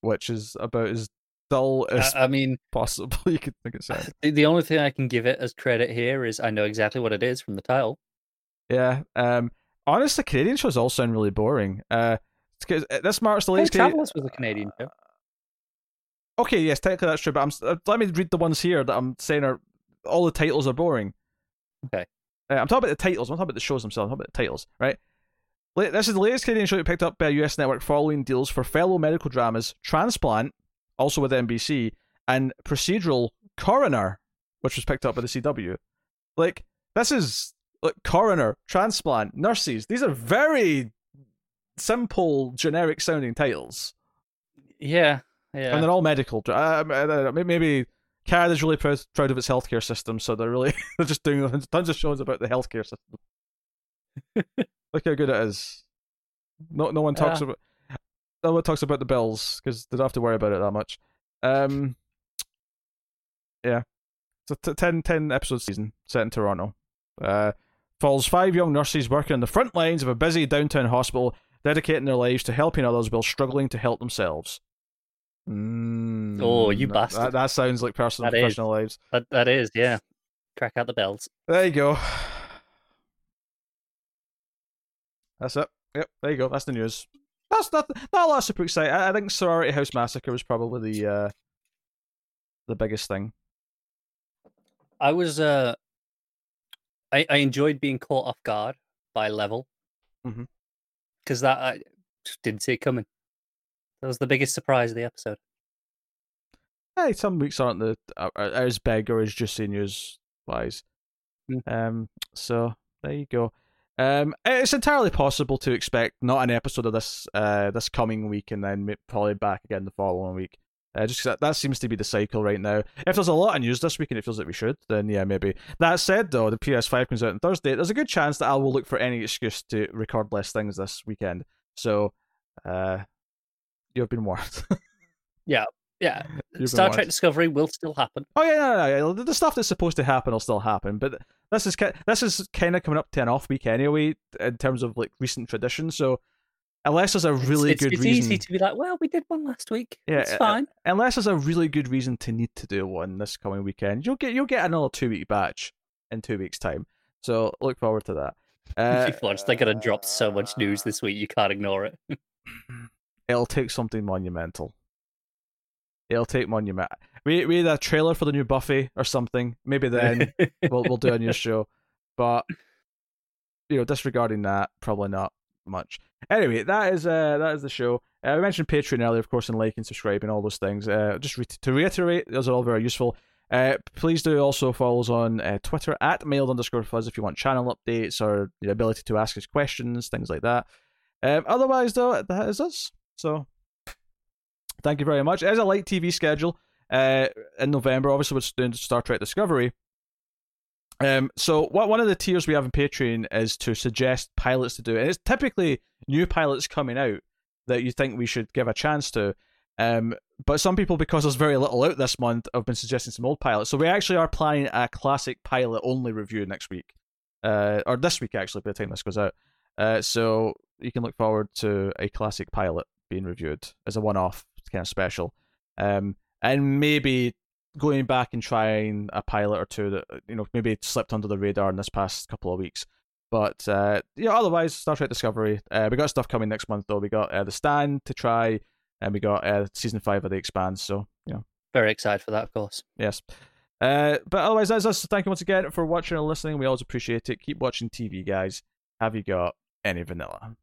which is about as dull as I, I mean, [LAUGHS] possible you could think it sounds. [LAUGHS] the, only thing I can give it as credit here is I know exactly what it is from the title. Yeah. Um. Honestly, Canadian shows all sound really boring. Uh, it's 'cause- uh, this marks the Hey, latest. Canadian- Travelers was a Canadian show. Okay, yes, technically that's true, but I'm. uh, Let me read the ones here that I'm saying are all the titles are boring. Okay. Uh, I'm talking about the titles. I'm talking about the shows themselves. I'm talking about the titles, right? This is the latest Canadian show that picked up by a US network following deals for fellow medical dramas, Transplant, also with NBC, and procedural Coroner, which was picked up by the CW. Like this is like Coroner, Transplant, Nurses. These are very simple, generic sounding titles Yeah, yeah. and they're all medical. dra- Um, I know, maybe Canada's really proud, proud of its healthcare system, so they're really [LAUGHS] they're just doing tons of shows about the healthcare system. [LAUGHS] Look how good it is. No, no one talks Yeah. about no one talks about the bills because they don't have to worry about it that much. Um, yeah. It's a t- 10, 10 episode season set in Toronto. Uh, follows five young nurses working on the front lines of a busy downtown hospital, dedicating their lives to helping others while struggling to help themselves. Mm, Oh, you bastard. That, that sounds like personal and That is. professional lives. That that is, yeah. Crack out the bells. There you go. That's it. Yep, there you go. That's the news. That's not not a lot of super exciting. I, I think Sorority House Massacre was probably the uh, the biggest thing. I was uh I, I enjoyed being caught off guard by level. Because that I just didn't see it coming. That was the biggest surprise of the episode. Hey, some weeks aren't the are, are as big or as juicy news wise. Mm. Um, so there you go. Um, it's entirely possible to expect not an episode of this uh this coming week and then probably back again the following week. Uh, just that, that seems to be the cycle right now. If there's a lot of news this week and it feels like we should, then yeah, maybe. That said, though, the PS5 comes out on Thursday. There's a good chance that I will look for any excuse to record less things this weekend. So, uh, you've been warned. [LAUGHS] Yeah. You've Star Trek. Discovery will still happen. Oh yeah, no, no, no. The- stuff that's supposed to happen will still happen, but this is this is kind of coming up to an off week anyway in terms of like recent tradition. So unless there's a really it's, good it's reason, it's easy to be like, well, we did one last week. Yeah, it's uh, fine. unless there's a really good reason to need to do one this coming weekend, you'll get you'll get another two week batch in two weeks time. So look forward to that. Uh, just they're gonna drop so much news this week, you can't ignore it. [LAUGHS] it'll take something monumental. It'll take monument. We we had a trailer for the new Buffy or something. Maybe then [LAUGHS] we'll we'll do a new show. But you know, disregarding that, probably not much. Anyway, that is uh that is the show. Uh, we mentioned Patreon earlier, of course, and like and subscribe and all those things. Uh, just re- to reiterate, those are all very useful. Uh, please do also follow us on uh, Twitter at mailed underscore fuzz if you want channel updates or the ability to ask us questions, things like that. Um, otherwise, though, that is us. So, thank you very much. As a light TV schedule, uh, in November, obviously, we're doing Star Trek Discovery. Um, so what one of the tiers we have in Patreon is to suggest pilots to do, and it's typically new pilots coming out that you think we should give a chance to. Um, but some people, because there's very little out this month, have been suggesting some old pilots. So we actually are planning a classic pilot only review next week, uh, or this week actually, by the time this goes out. Uh, so you can look forward to a classic pilot being reviewed as a one-off kind of special, um, and maybe going back and trying a pilot or two that you know maybe slipped under the radar in this past couple of weeks. But uh, yeah, otherwise, Star Trek Discovery. Uh, we got stuff coming next month though. We got uh, the Stand to try, and we got uh, season five of the Expanse. So you know, Very excited for that, of course. yes. Uh, but otherwise, that's us. Thank you once again for watching and listening. We always appreciate it. Keep watching TV, guys. Have you got any vanilla?